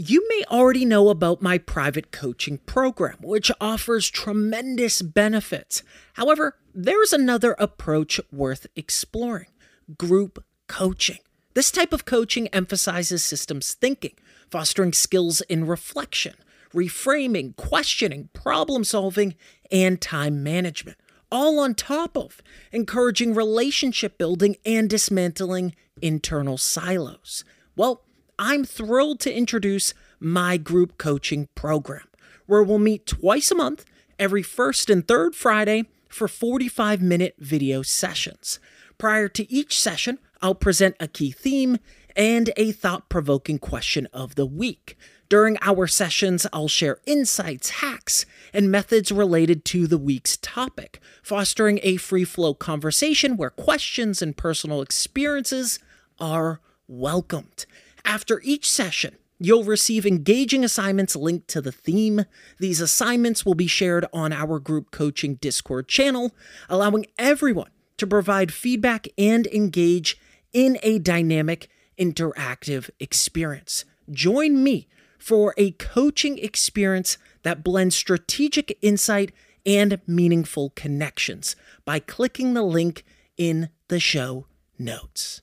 You may already know about my private coaching program, which offers tremendous benefits. However, there's another approach worth exploring group coaching. This type of coaching emphasizes systems thinking, fostering skills in reflection, reframing, questioning, problem solving, and time management, all on top of encouraging relationship building and dismantling internal silos. Well, I'm thrilled to introduce my group coaching program, where we'll meet twice a month, every first and third Friday, for 45 minute video sessions. Prior to each session, I'll present a key theme and a thought provoking question of the week. During our sessions, I'll share insights, hacks, and methods related to the week's topic, fostering a free flow conversation where questions and personal experiences are welcomed. After each session, You'll receive engaging assignments linked to the theme. These assignments will be shared on our group coaching Discord channel, allowing everyone to provide feedback and engage in a dynamic, interactive experience. Join me for a coaching experience that blends strategic insight and meaningful connections by clicking the link in the show notes.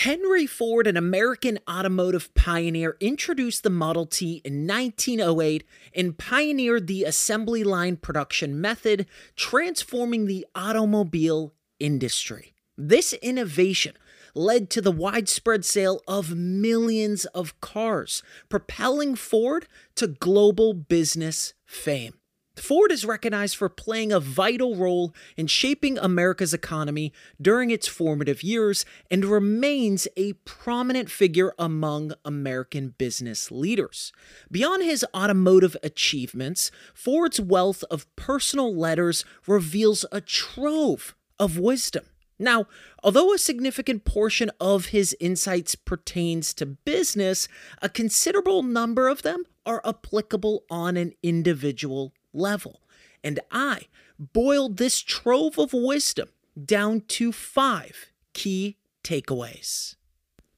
Henry Ford, an American automotive pioneer, introduced the Model T in 1908 and pioneered the assembly line production method, transforming the automobile industry. This innovation led to the widespread sale of millions of cars, propelling Ford to global business fame. Ford is recognized for playing a vital role in shaping America's economy during its formative years and remains a prominent figure among American business leaders. Beyond his automotive achievements, Ford's wealth of personal letters reveals a trove of wisdom. Now, although a significant portion of his insights pertains to business, a considerable number of them are applicable on an individual level. And I boiled this trove of wisdom down to five key takeaways.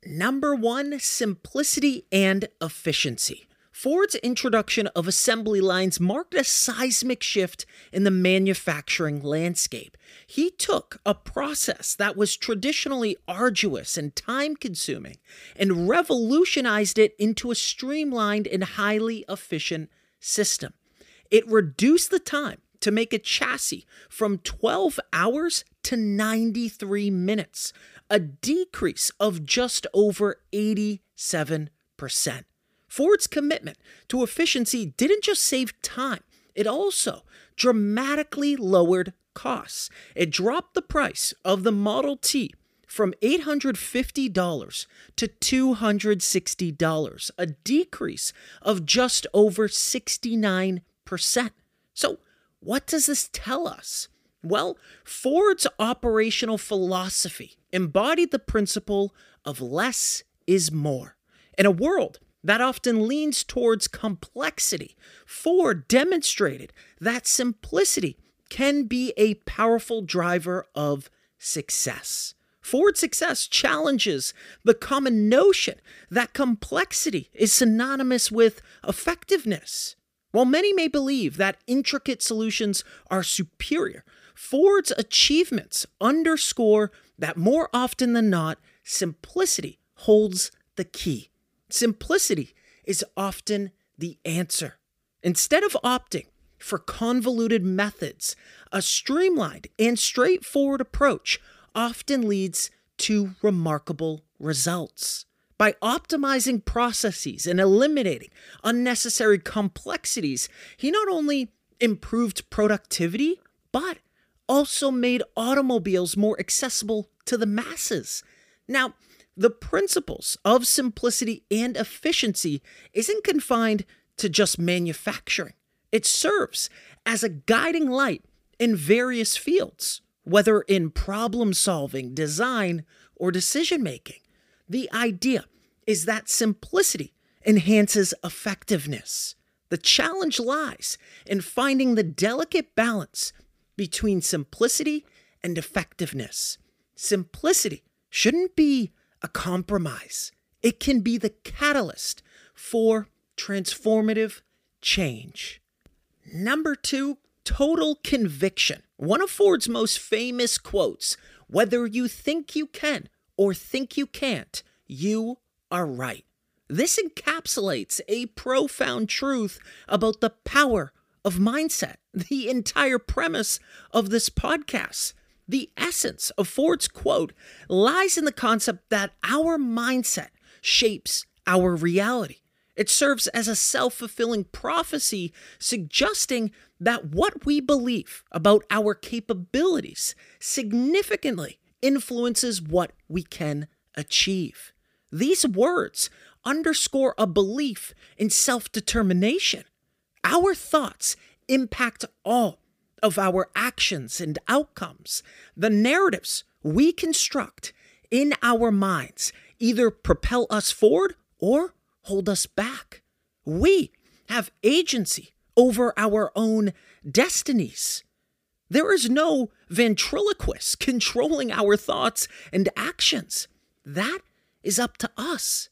Number one, simplicity and efficiency. Ford's introduction of assembly lines marked a seismic shift in the manufacturing landscape. He took a process that was traditionally arduous and time consuming and revolutionized it into a streamlined and highly efficient system. It reduced the time to make a chassis from 12 hours to 93 minutes, a decrease of just over 87%. Ford's commitment to efficiency didn't just save time, it also dramatically lowered costs. It dropped the price of the Model T from $850 to $260, a decrease of just over 69%. So, what does this tell us? Well, Ford's operational philosophy embodied the principle of less is more. In a world that often leans towards complexity, Ford demonstrated that simplicity can be a powerful driver of success. Ford's success challenges the common notion that complexity is synonymous with effectiveness. While many may believe that intricate solutions are superior, Ford's achievements underscore that more often than not, simplicity holds the key. Simplicity is often the answer. Instead of opting for convoluted methods, a streamlined and straightforward approach often leads to remarkable results by optimizing processes and eliminating unnecessary complexities, he not only improved productivity, but also made automobiles more accessible to the masses. Now, the principles of simplicity and efficiency isn't confined to just manufacturing. It serves as a guiding light in various fields, whether in problem solving, design, or decision making. The idea is that simplicity enhances effectiveness. The challenge lies in finding the delicate balance between simplicity and effectiveness. Simplicity shouldn't be a compromise, it can be the catalyst for transformative change. Number two, total conviction. One of Ford's most famous quotes whether you think you can or think you can't, you are right. This encapsulates a profound truth about the power of mindset, the entire premise of this podcast. The essence of Ford's quote lies in the concept that our mindset shapes our reality. It serves as a self fulfilling prophecy, suggesting that what we believe about our capabilities significantly influences what we can achieve. These words underscore a belief in self determination. Our thoughts impact all of our actions and outcomes. The narratives we construct in our minds either propel us forward or hold us back. We have agency over our own destinies. There is no ventriloquist controlling our thoughts and actions. That is up to us.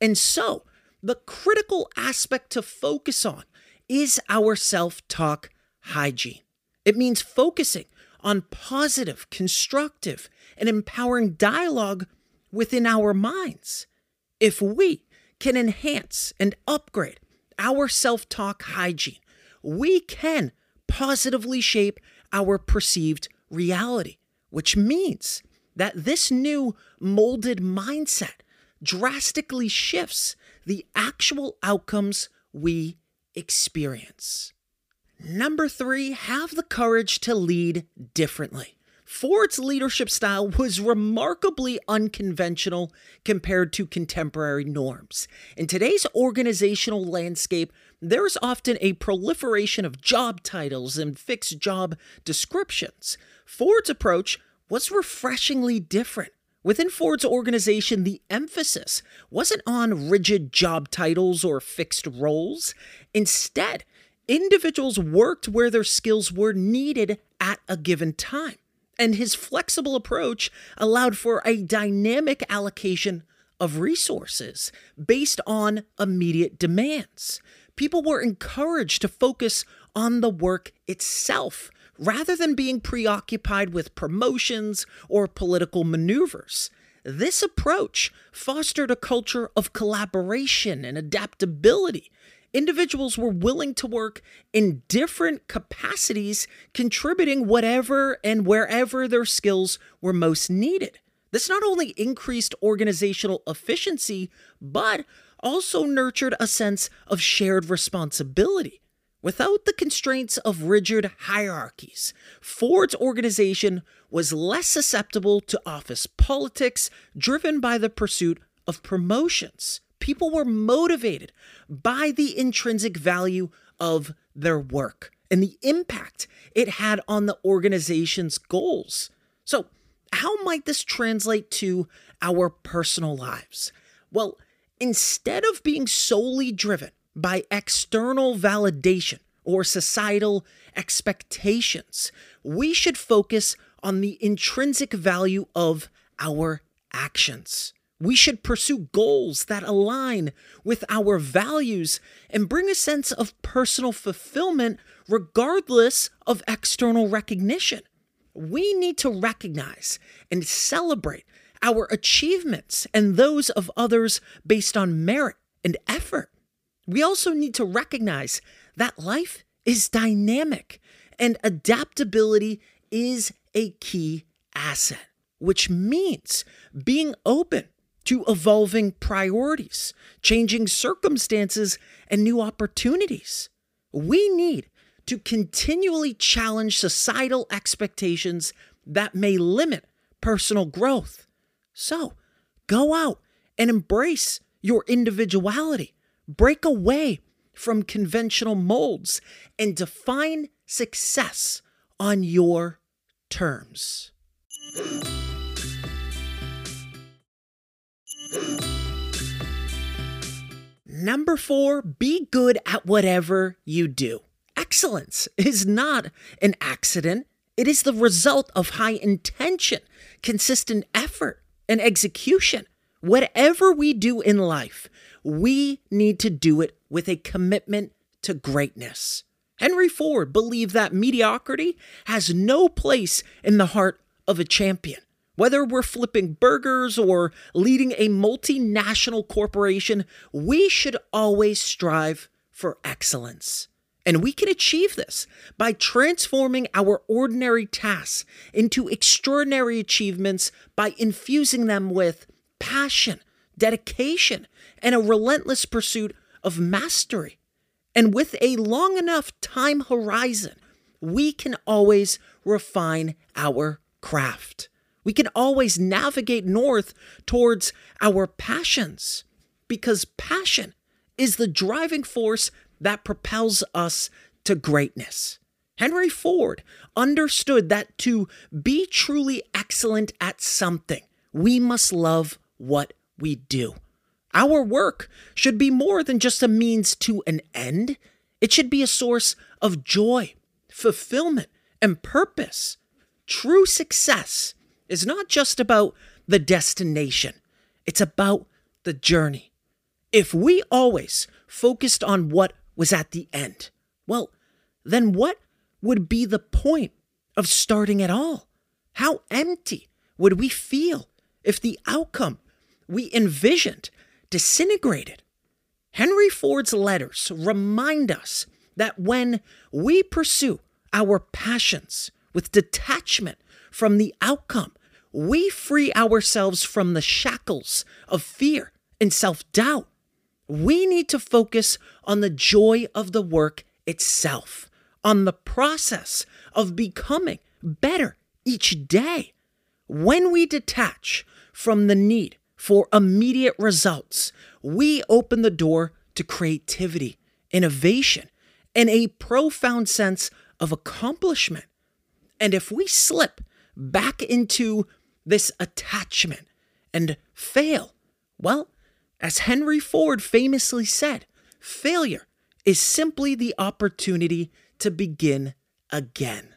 And so, the critical aspect to focus on is our self talk hygiene. It means focusing on positive, constructive, and empowering dialogue within our minds. If we can enhance and upgrade our self talk hygiene, we can positively shape our perceived reality, which means that this new molded mindset drastically shifts the actual outcomes we experience. Number three, have the courage to lead differently. Ford's leadership style was remarkably unconventional compared to contemporary norms. In today's organizational landscape, there is often a proliferation of job titles and fixed job descriptions. Ford's approach was refreshingly different. Within Ford's organization, the emphasis wasn't on rigid job titles or fixed roles. Instead, individuals worked where their skills were needed at a given time. And his flexible approach allowed for a dynamic allocation of resources based on immediate demands. people were encouraged to focus on the work itself rather than being preoccupied with promotions or political maneuvers. This approach fostered a culture of collaboration and adaptability. Individuals were willing to work in different capacities, contributing whatever and wherever their skills were most needed. This not only increased organizational efficiency, but also nurtured a sense of shared responsibility. Without the constraints of rigid hierarchies, Ford's organization was less susceptible to office politics driven by the pursuit of promotions. People were motivated by the intrinsic value of their work and the impact it had on the organization's goals. So, how might this translate to our personal lives? Well, instead of being solely driven by external validation or societal expectations. We should focus on the intrinsic value of our actions. We should pursue goals that align with our values and bring a sense of personal fulfillment regardless of external recognition. We need to recognize and celebrate our achievements and those of others based on merit and effort. We also need to recognize that life is dynamic and adaptability is a key asset, which means being open to evolving priorities, changing circumstances, and new opportunities. We need to continually challenge societal expectations that may limit personal growth. So, go out and embrace your individuality break away from conventional molds and define success on your terms. Number four, be good at whatever you do. Excellence is not an accident, it is the result of high intention, consistent effort, and execution. Whatever we do in life, we need to do it with a commitment to greatness. Henry Ford believed that mediocrity has no place in the heart of a champion. Whether we're flipping burgers or leading a multinational corporation, we should always strive for excellence. And we can achieve this by transforming our ordinary tasks into extraordinary achievements by infusing them with passion, dedication, and a relentless pursuit of mastery. And with a long enough time horizon, we can always refine our craft. We can always navigate north towards our passions because passion is the driving force that propels us to greatness. Henry Ford understood that to be truly excellent at something, we must love what we do. Our work should be more than just a means to an end. It should be a source of joy, fulfillment, and purpose. True success is not just about the destination, it's about the journey. If we always focused on what was at the end, well, then what would be the point of starting at all? How empty would we feel if the outcome we envisioned disintegrated. Henry Ford's letters remind us that when we pursue our passions with detachment from the outcome, we free ourselves from the shackles of fear and self doubt. We need to focus on the joy of the work itself, on the process of becoming better each day. When we detach from the need for immediate results, we open the door to creativity, innovation, and a profound sense of accomplishment. And if we slip back into this attachment and fail, well, as Henry Ford famously said, failure is simply the opportunity to begin again.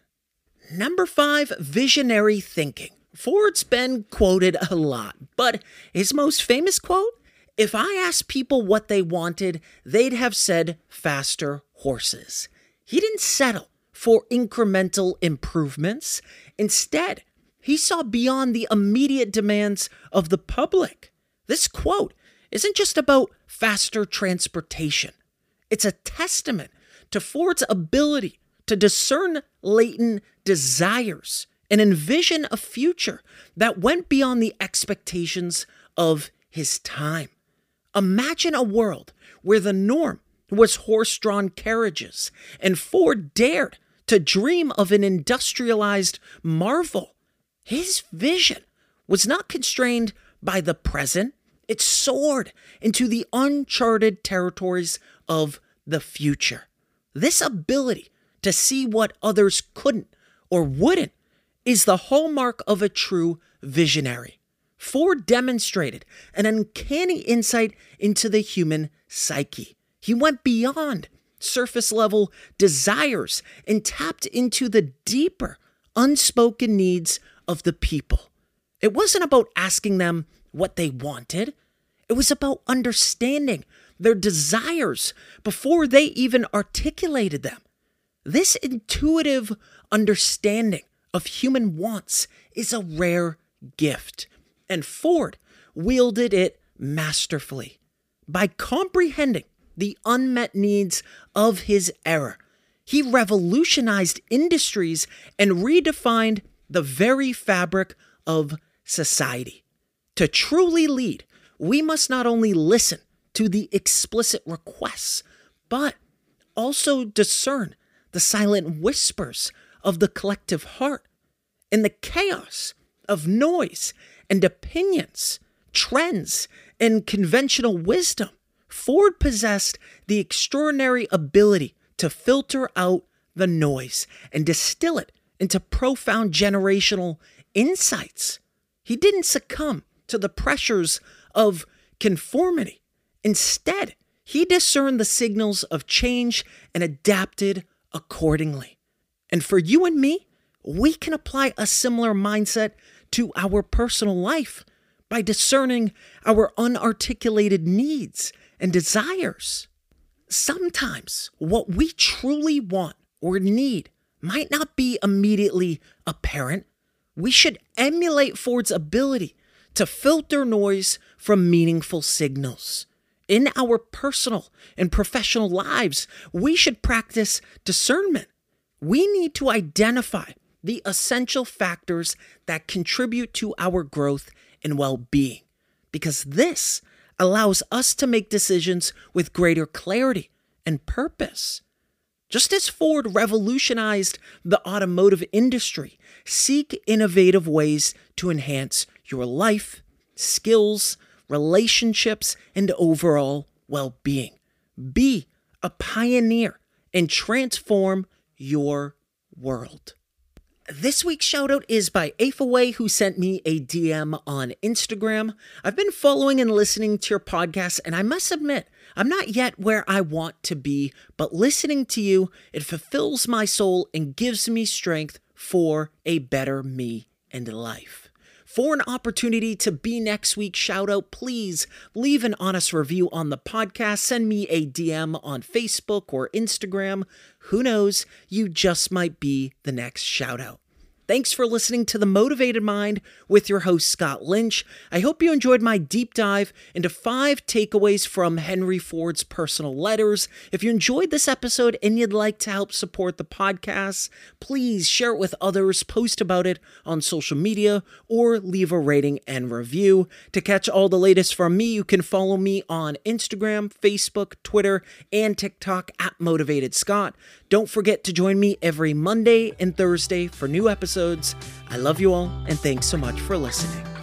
Number five, visionary thinking. Ford's been quoted a lot, but his most famous quote If I asked people what they wanted, they'd have said faster horses. He didn't settle for incremental improvements. Instead, he saw beyond the immediate demands of the public. This quote isn't just about faster transportation, it's a testament to Ford's ability to discern latent desires and envision a future that went beyond the expectations of his time. Imagine a world where the norm was horse drawn carriages and Ford dared to dream of an industrialized marvel. His vision was not constrained by the present, it soared into the uncharted territories of the future. This ability to see what others couldn't or wouldn't is the hallmark of a true visionary. Ford demonstrated an uncanny insight into the human psyche. He went beyond surface level desires and tapped into the deeper, unspoken needs of the people. It wasn't about asking them what they wanted, it was about understanding their desires before they even articulated them. This intuitive understanding of human wants is a rare gift, and Ford wielded it masterfully. By comprehending the unmet needs of his era, he revolutionized industries and redefined the very fabric of society. To truly lead, we must not only listen to the explicit requests, but also discern the silent whispers of the collective heart. In the chaos of noise and opinions, trends, and conventional wisdom, Ford possessed the extraordinary ability to filter out the noise and distill it into profound generational insights. He didn't succumb to the pressures of conformity. Instead, he discerned the signals of change and adapted accordingly. And for you and me, we can apply a similar mindset to our personal life by discerning our unarticulated needs and desires. Sometimes what we truly want or need might not be immediately apparent. We should emulate Ford's ability to filter noise from meaningful signals. In our personal and professional lives, we should practice discernment. We need to identify the essential factors that contribute to our growth and well being, because this allows us to make decisions with greater clarity and purpose. Just as Ford revolutionized the automotive industry, seek innovative ways to enhance your life, skills, relationships, and overall well being. Be a pioneer and transform your world. This week's shoutout is by Afaway, who sent me a DM on Instagram. I've been following and listening to your podcast, and I must admit, I'm not yet where I want to be, but listening to you, it fulfills my soul and gives me strength for a better me and life. For an opportunity to be next week's shout out, please leave an honest review on the podcast. Send me a DM on Facebook or Instagram. Who knows? You just might be the next shout out. Thanks for listening to The Motivated Mind with your host, Scott Lynch. I hope you enjoyed my deep dive into five takeaways from Henry Ford's personal letters. If you enjoyed this episode and you'd like to help support the podcast, please share it with others, post about it on social media, or leave a rating and review. To catch all the latest from me, you can follow me on Instagram, Facebook, Twitter, and TikTok at Motivated Scott. Don't forget to join me every Monday and Thursday for new episodes. I love you all, and thanks so much for listening.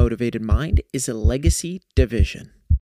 Motivated Mind is a legacy division.